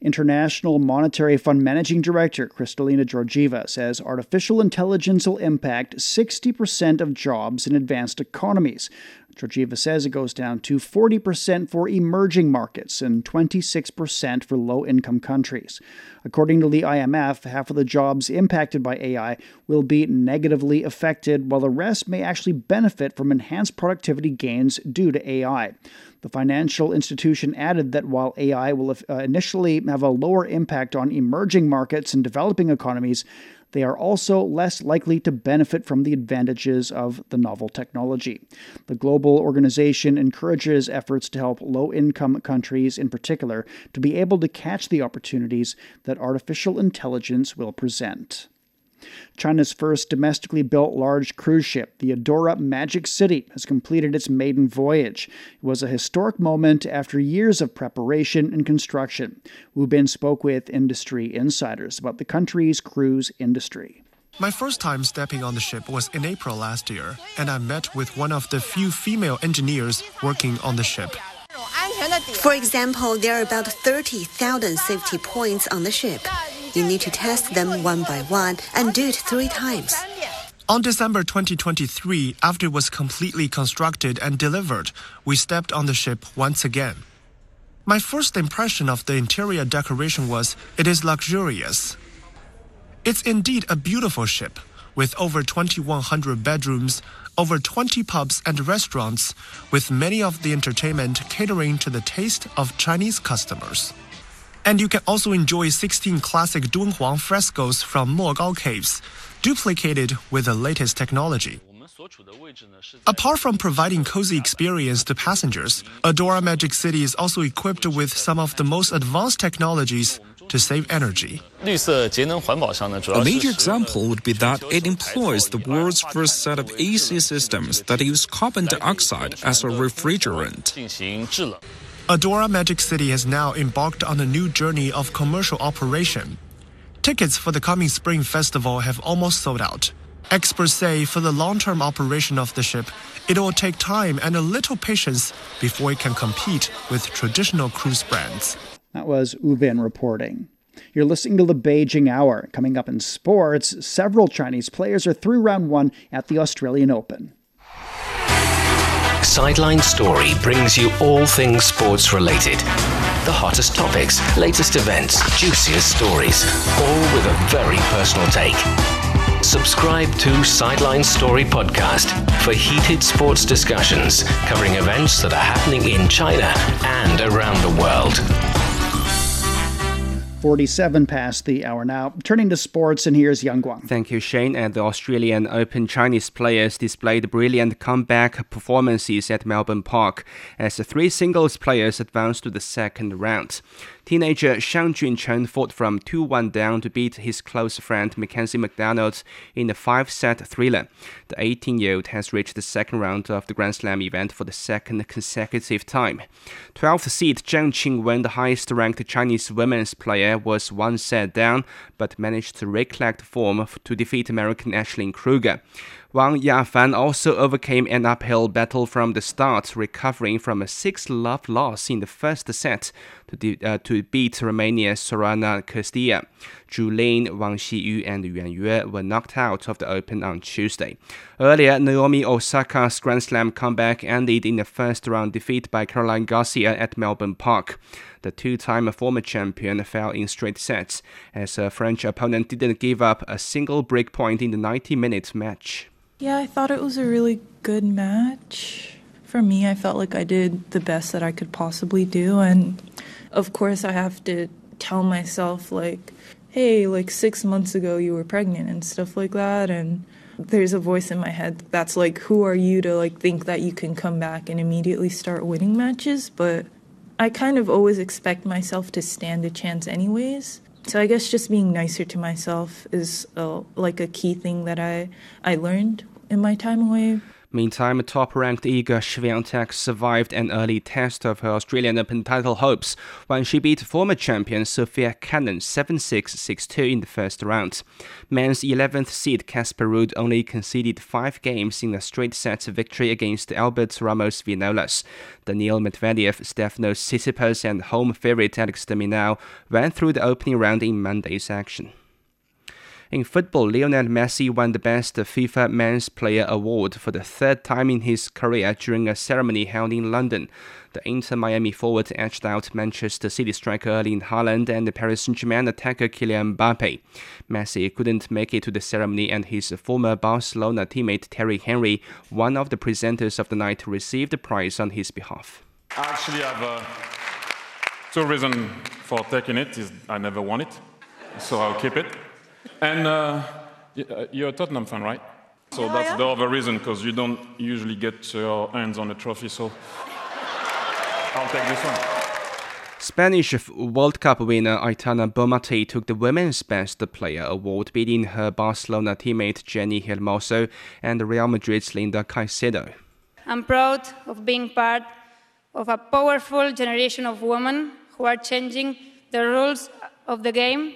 International Monetary Fund Managing Director Kristalina Georgieva says artificial intelligence will impact 60% of jobs in advanced economies. Georgieva says it goes down to 40% for emerging markets and 26% for low income countries. According to the IMF, half of the jobs impacted by AI will be negatively affected, while the rest may actually benefit from enhanced productivity gains due to AI. The financial institution added that while AI will uh, initially have a lower impact on emerging markets and developing economies, they are also less likely to benefit from the advantages of the novel technology. The global organization encourages efforts to help low income countries, in particular, to be able to catch the opportunities that artificial intelligence will present. China's first domestically built large cruise ship, the Adora Magic City, has completed its maiden voyage. It was a historic moment after years of preparation and construction. Wu Bin spoke with industry insiders about the country's cruise industry. My first time stepping on the ship was in April last year, and I met with one of the few female engineers working on the ship. For example, there are about 30,000 safety points on the ship. You need to test them one by one and do it three times. On December 2023, after it was completely constructed and delivered, we stepped on the ship once again. My first impression of the interior decoration was it is luxurious. It's indeed a beautiful ship, with over 2,100 bedrooms, over 20 pubs and restaurants, with many of the entertainment catering to the taste of Chinese customers. And you can also enjoy 16 classic Dunhuang frescoes from Mogao Caves, duplicated with the latest technology. Apart from providing cozy experience to passengers, Adora Magic City is also equipped with some of the most advanced technologies to save energy. A major example would be that it employs the world's first set of AC systems that use carbon dioxide as a refrigerant. Adora Magic City has now embarked on a new journey of commercial operation. Tickets for the coming Spring Festival have almost sold out. Experts say for the long term operation of the ship, it will take time and a little patience before it can compete with traditional cruise brands. That was Wu Bin reporting. You're listening to the Beijing Hour. Coming up in sports, several Chinese players are through round one at the Australian Open. Sideline Story brings you all things sports related. The hottest topics, latest events, juiciest stories, all with a very personal take. Subscribe to Sideline Story Podcast for heated sports discussions covering events that are happening in China and around the world. 47 past the hour now. Turning to sports, and here's Yang Guang. Thank you, Shane. And the Australian Open Chinese players displayed brilliant comeback performances at Melbourne Park as the three singles players advanced to the second round. Teenager Shang Juncheng fought from 2 1 down to beat his close friend Mackenzie McDonald in a five set thriller. The 18 year old has reached the second round of the Grand Slam event for the second consecutive time. 12th seed Zheng Qinwen, the highest ranked Chinese women's player, was one set down but managed to recollect form to defeat American Ashlyn Krueger. Wang Yafan also overcame an uphill battle from the start, recovering from a 6 love loss in the first set to, de- uh, to beat Romania's Sorana Cirstea. Zhu Lin, Wang Xiyu, and Yuan Yue were knocked out of the Open on Tuesday. Earlier, Naomi Osaka's Grand Slam comeback ended in a first round defeat by Caroline Garcia at Melbourne Park. The two time former champion fell in straight sets as her French opponent didn't give up a single break point in the 90 minute match. Yeah, I thought it was a really good match. For me, I felt like I did the best that I could possibly do. And of course, I have to tell myself, like, hey, like six months ago you were pregnant and stuff like that. And there's a voice in my head that's like, who are you to like think that you can come back and immediately start winning matches? But I kind of always expect myself to stand a chance, anyways. So I guess just being nicer to myself is uh, like a key thing that I I learned in my time away. Meantime, top-ranked Iga Swiatek survived an early test of her Australian Open title hopes when she beat former champion Sofia Kenin 7-6, 6-2 in the first round. Men's 11th seed Casper Ruud only conceded five games in a straight-set victory against Albert Ramos Vinolas. Daniil Medvedev, Stefanos Tsitsipas, and home favorite Alex de went through the opening round in Monday's action. In football, Lionel Messi won the Best FIFA Men's Player Award for the third time in his career during a ceremony held in London. The Inter Miami forward edged out Manchester City striker Erling Haaland and Paris Saint-Germain attacker Kylian Mbappe. Messi couldn't make it to the ceremony, and his former Barcelona teammate Thierry Henry, one of the presenters of the night, received the prize on his behalf. Actually, I've uh, two reasons for taking it. Is I never won it, so I'll keep it. And uh, Uh, you're a Tottenham fan, right? So that's the other reason, because you don't usually get your hands on a trophy, so I'll take this one. Spanish World Cup winner Aitana Bonmatí took the Women's Best Player award, beating her Barcelona teammate Jenni Hermoso and Real Madrid's Linda Caicedo. I'm proud of being part of a powerful generation of women who are changing the rules of the game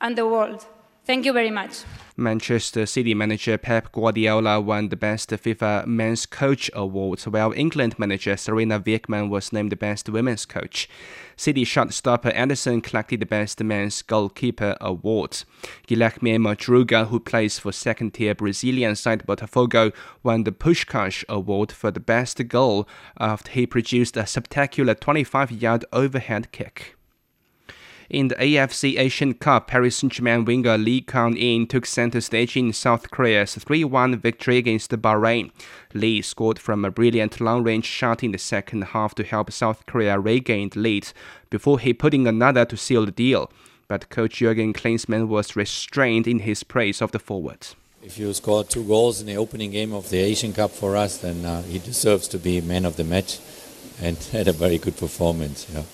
and the world. Thank you very much. Manchester City manager Pep Guardiola won the Best FIFA Men's Coach award, while England manager Sarina Wiegman was named Best Women's Coach. City shortstopper Ederson collected the Best Men's Goalkeeper award. Guilherme Madruga, who plays for second-tier Brazilian side Botafogo, won the Puskás award for the best goal after he produced a spectacular 25-yard overhead kick. In the AFC Asian Cup, Paris Saint-Germain winger Lee Kang-in took center stage in South Korea's 3-1 victory against Bahrain. Lee scored from a brilliant long-range shot in the second half to help South Korea regain the lead before he put in another to seal the deal. But coach Jurgen Klinsmann was restrained in his praise of the forward. If you score two goals in the opening game of the Asian Cup for us, then uh, he deserves to be man of the match and had a very good performance. You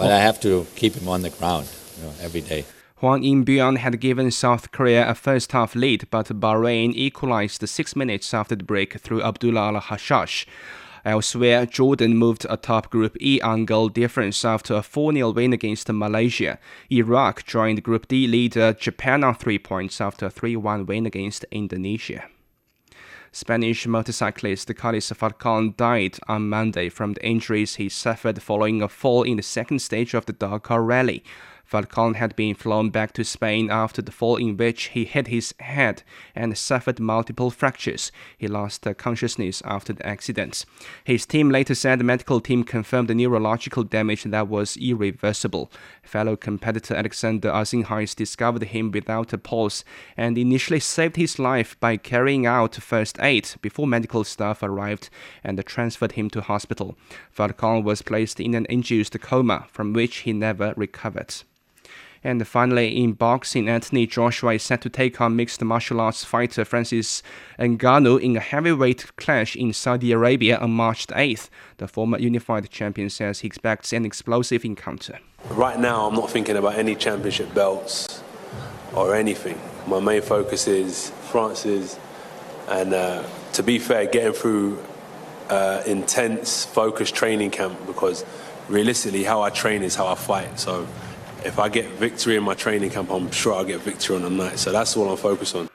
But I have to keep him on the ground you know, every day. Hwang In-beom had given South Korea a first-half lead, but Bahrain equalized six minutes after the break through Abdullah Al-Hashash. Elsewhere, Jordan moved atop Group E on goal difference after a 4-0 win against Malaysia. Iraq joined Group D leader Japan on three points after a 3-1 win against Indonesia. Spanish motorcyclist Carlos Falcon died on Monday from the injuries he suffered following a fall in the second stage of the Dakar Rally. Falcon had been flown back to Spain after the fall in which he hit his head and suffered multiple fractures. He lost uh, consciousness after the accident. His team later said the medical team confirmed the neurological damage that was irreversible. Fellow competitor Alexander Arzinhais discovered him without a pulse and initially saved his life by carrying out first aid before medical staff arrived and transferred him to hospital. Falcon was placed in an induced coma from which he never recovered. And finally, in boxing, Anthony Joshua is set to take on mixed martial arts fighter Francis Ngannou in a heavyweight clash in Saudi Arabia on March 8th. The former unified champion says he expects an explosive encounter. Right now, I'm not thinking about any championship belts or anything. My main focus is Francis, and uh, to be fair, getting through uh, intense, focused training camp because realistically, how I train is how I fight. So if I get victory in my training camp, I'm sure I'll get victory on the night. So that's all I'm focused on.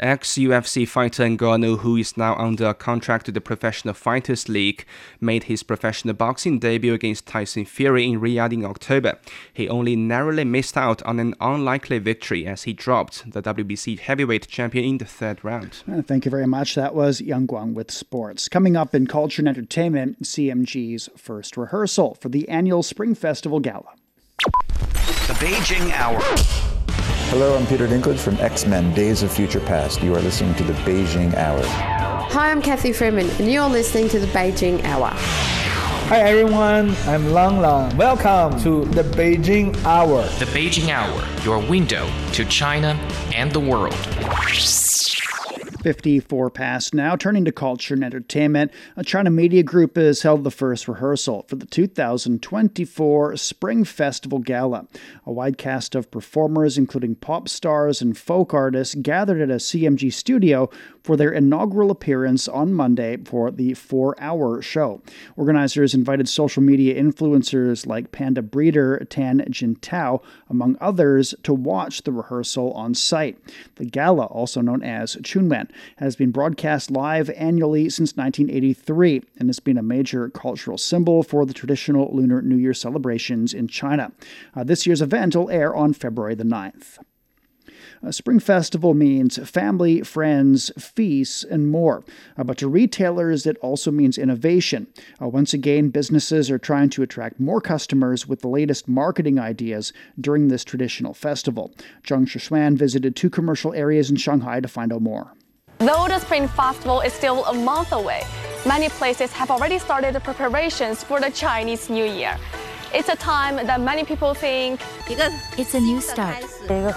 Ex UFC fighter Ngannou, who is now under contract to the Professional Fighters League, made his professional boxing debut against Tyson Fury in Riyadh in October. He only narrowly missed out on an unlikely victory as he dropped the WBC heavyweight champion in the third round. Thank you very much. That was Yang Guang with sports. Coming up in culture and entertainment, CMG's first rehearsal for the annual Spring Festival Gala. The Beijing Hour. Hello, I'm Peter Dinklage from X Men Days of Future Past. You are listening to the Beijing Hour. Hi, I'm Cathy Freeman, and you're listening to the Beijing Hour. Hi everyone, I'm Lang Lang. Welcome to the Beijing Hour. The Beijing Hour, your window to China and the world. 54 past now. Turning to culture and entertainment, a China Media Group has held the first rehearsal for the 2024 Spring Festival Gala. A wide cast of performers, including pop stars and folk artists, gathered at a CMG studio for their inaugural appearance on Monday for the four hour show. Organizers invited social media influencers like Panda Breeder Tan Jintao, among others, to watch the rehearsal on site. The gala, also known as Chunwan, has been broadcast live annually since 1983 and has been a major cultural symbol for the traditional Lunar New Year celebrations in China. Uh, this year's event will air on February the 9th. A Spring Festival means family, friends, feasts, and more. Uh, but to retailers, it also means innovation. Uh, once again, businesses are trying to attract more customers with the latest marketing ideas during this traditional festival. Zheng Shishuan visited two commercial areas in Shanghai to find out more. Though the Spring Festival is still a month away, many places have already started the preparations for the Chinese New Year. It's a time that many people think it's a new start.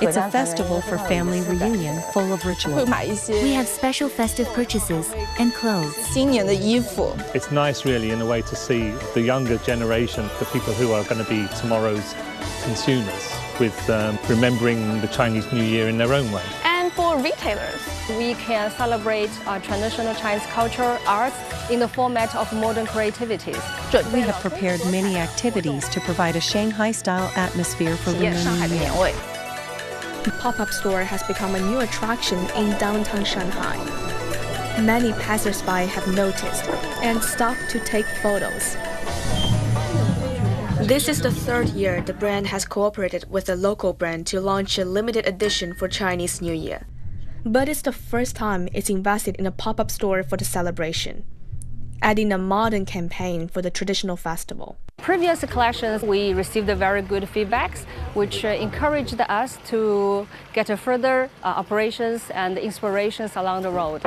It's a festival for family reunion full of ritual. We have special festive purchases and clothes. It's nice, really, in a way, to see the younger generation, the people who are going to be tomorrow's consumers, with um, remembering the Chinese New Year in their own way. And for retailers, we can celebrate our traditional Chinese culture, arts, in the format of modern creativities. We have prepared many activities to provide a Shanghai-style atmosphere for Lunar New Year. The pop-up store has become a new attraction in downtown Shanghai. Many passersby have noticed and stopped to take photos. This is the third year the brand has cooperated with a local brand to launch a limited edition for Chinese New Year. But it's the first time it's invested in a pop up store for the celebration, adding a modern campaign for the traditional festival. Previous collections, we received very good feedbacks, which uh, encouraged us to get further uh, operations and inspirations along the road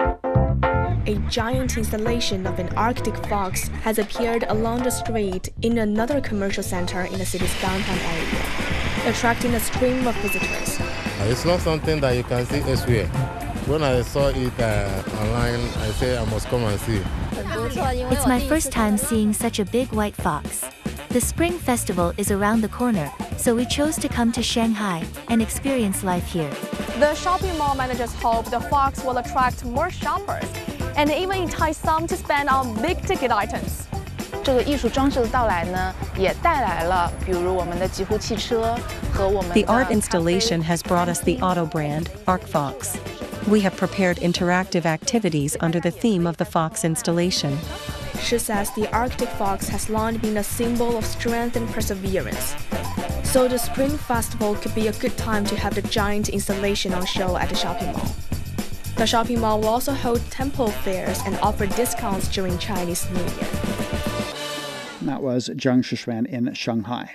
a giant installation of an Arctic fox has appeared along the street in another commercial center in the city's downtown area, attracting a stream of visitors. It's not something that you can see elsewhere. When I saw it uh, online, I said I must come and see. It's my first time seeing such a big white fox. The Spring Festival is around the corner, so we chose to come to Shanghai and experience life here. The shopping mall managers hope the fox will attract more shoppers and even entice some to spend on big ticket items. 这个艺术装置的到来呢，也带来了比如我们的极狐汽车和我们。The art installation has brought us the auto brand ArcFox. We have prepared interactive activities under the theme of the Fox installation. She says the Arctic fox has long been a symbol of strength and perseverance. So the Spring Festival could be a good time to have the giant installation on show at the shopping mall. The shopping mall will also hold temple fairs and offer discounts during Chinese New Year. That was Zhang Shixuan in Shanghai.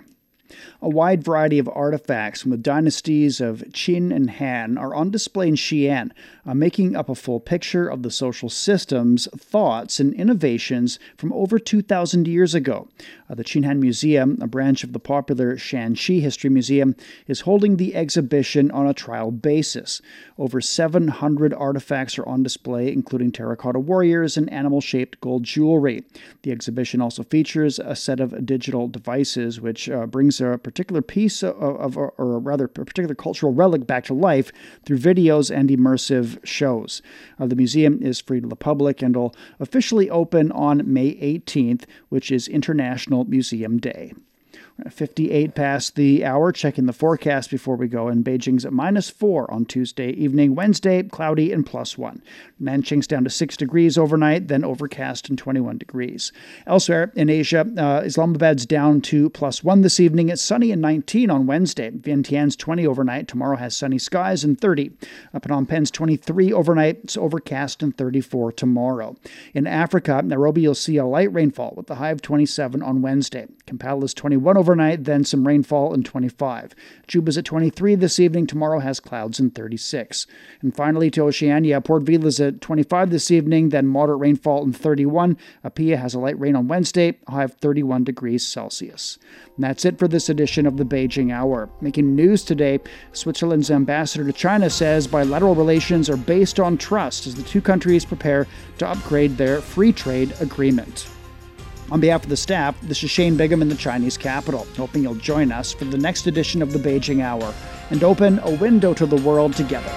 A wide variety of artifacts from the dynasties of Qin and Han are on display in Xi'an, uh, making up a full picture of the social systems, thoughts, and innovations from over 2,000 years ago. Uh, the Qinhan Museum, a branch of the popular Shaanxi History Museum, is holding the exhibition on a trial basis. Over 700 artifacts are on display, including terracotta warriors and animal shaped gold jewelry. The exhibition also features a set of digital devices, which uh, brings a particular piece of, of, or rather, a particular cultural relic back to life through videos and immersive shows. Uh, the museum is free to the public and will officially open on May 18th, which is International Museum Day. 58 past the hour. Checking the forecast before we go. In Beijing's at minus 4 on Tuesday evening. Wednesday, cloudy and plus 1. Nanjing's down to 6 degrees overnight, then overcast and 21 degrees. Elsewhere in Asia, uh, Islamabad's down to plus 1 this evening. It's sunny and 19 on Wednesday. Vientiane's 20 overnight. Tomorrow has sunny skies and 30. Up Phnom Penh's 23 overnight. It's overcast and 34 tomorrow. In Africa, Nairobi, you'll see a light rainfall with the high of 27 on Wednesday. Kampala's 21 overnight, then some rainfall and 25. Juba's at 23 this evening. Tomorrow has clouds and 36. And finally to Oceania, Port Vila's at 25 this evening, then moderate rainfall and 31. Apia has a light rain on Wednesday, high of 31 degrees Celsius. And that's it for this edition of the Beijing Hour. Making news today, Switzerland's ambassador to China says bilateral relations are based on trust as the two countries prepare to upgrade their free trade agreement. On behalf of the staff, this is Shane Bigham in the Chinese capital, hoping you'll join us for the next edition of the Beijing Hour and open a window to the world together.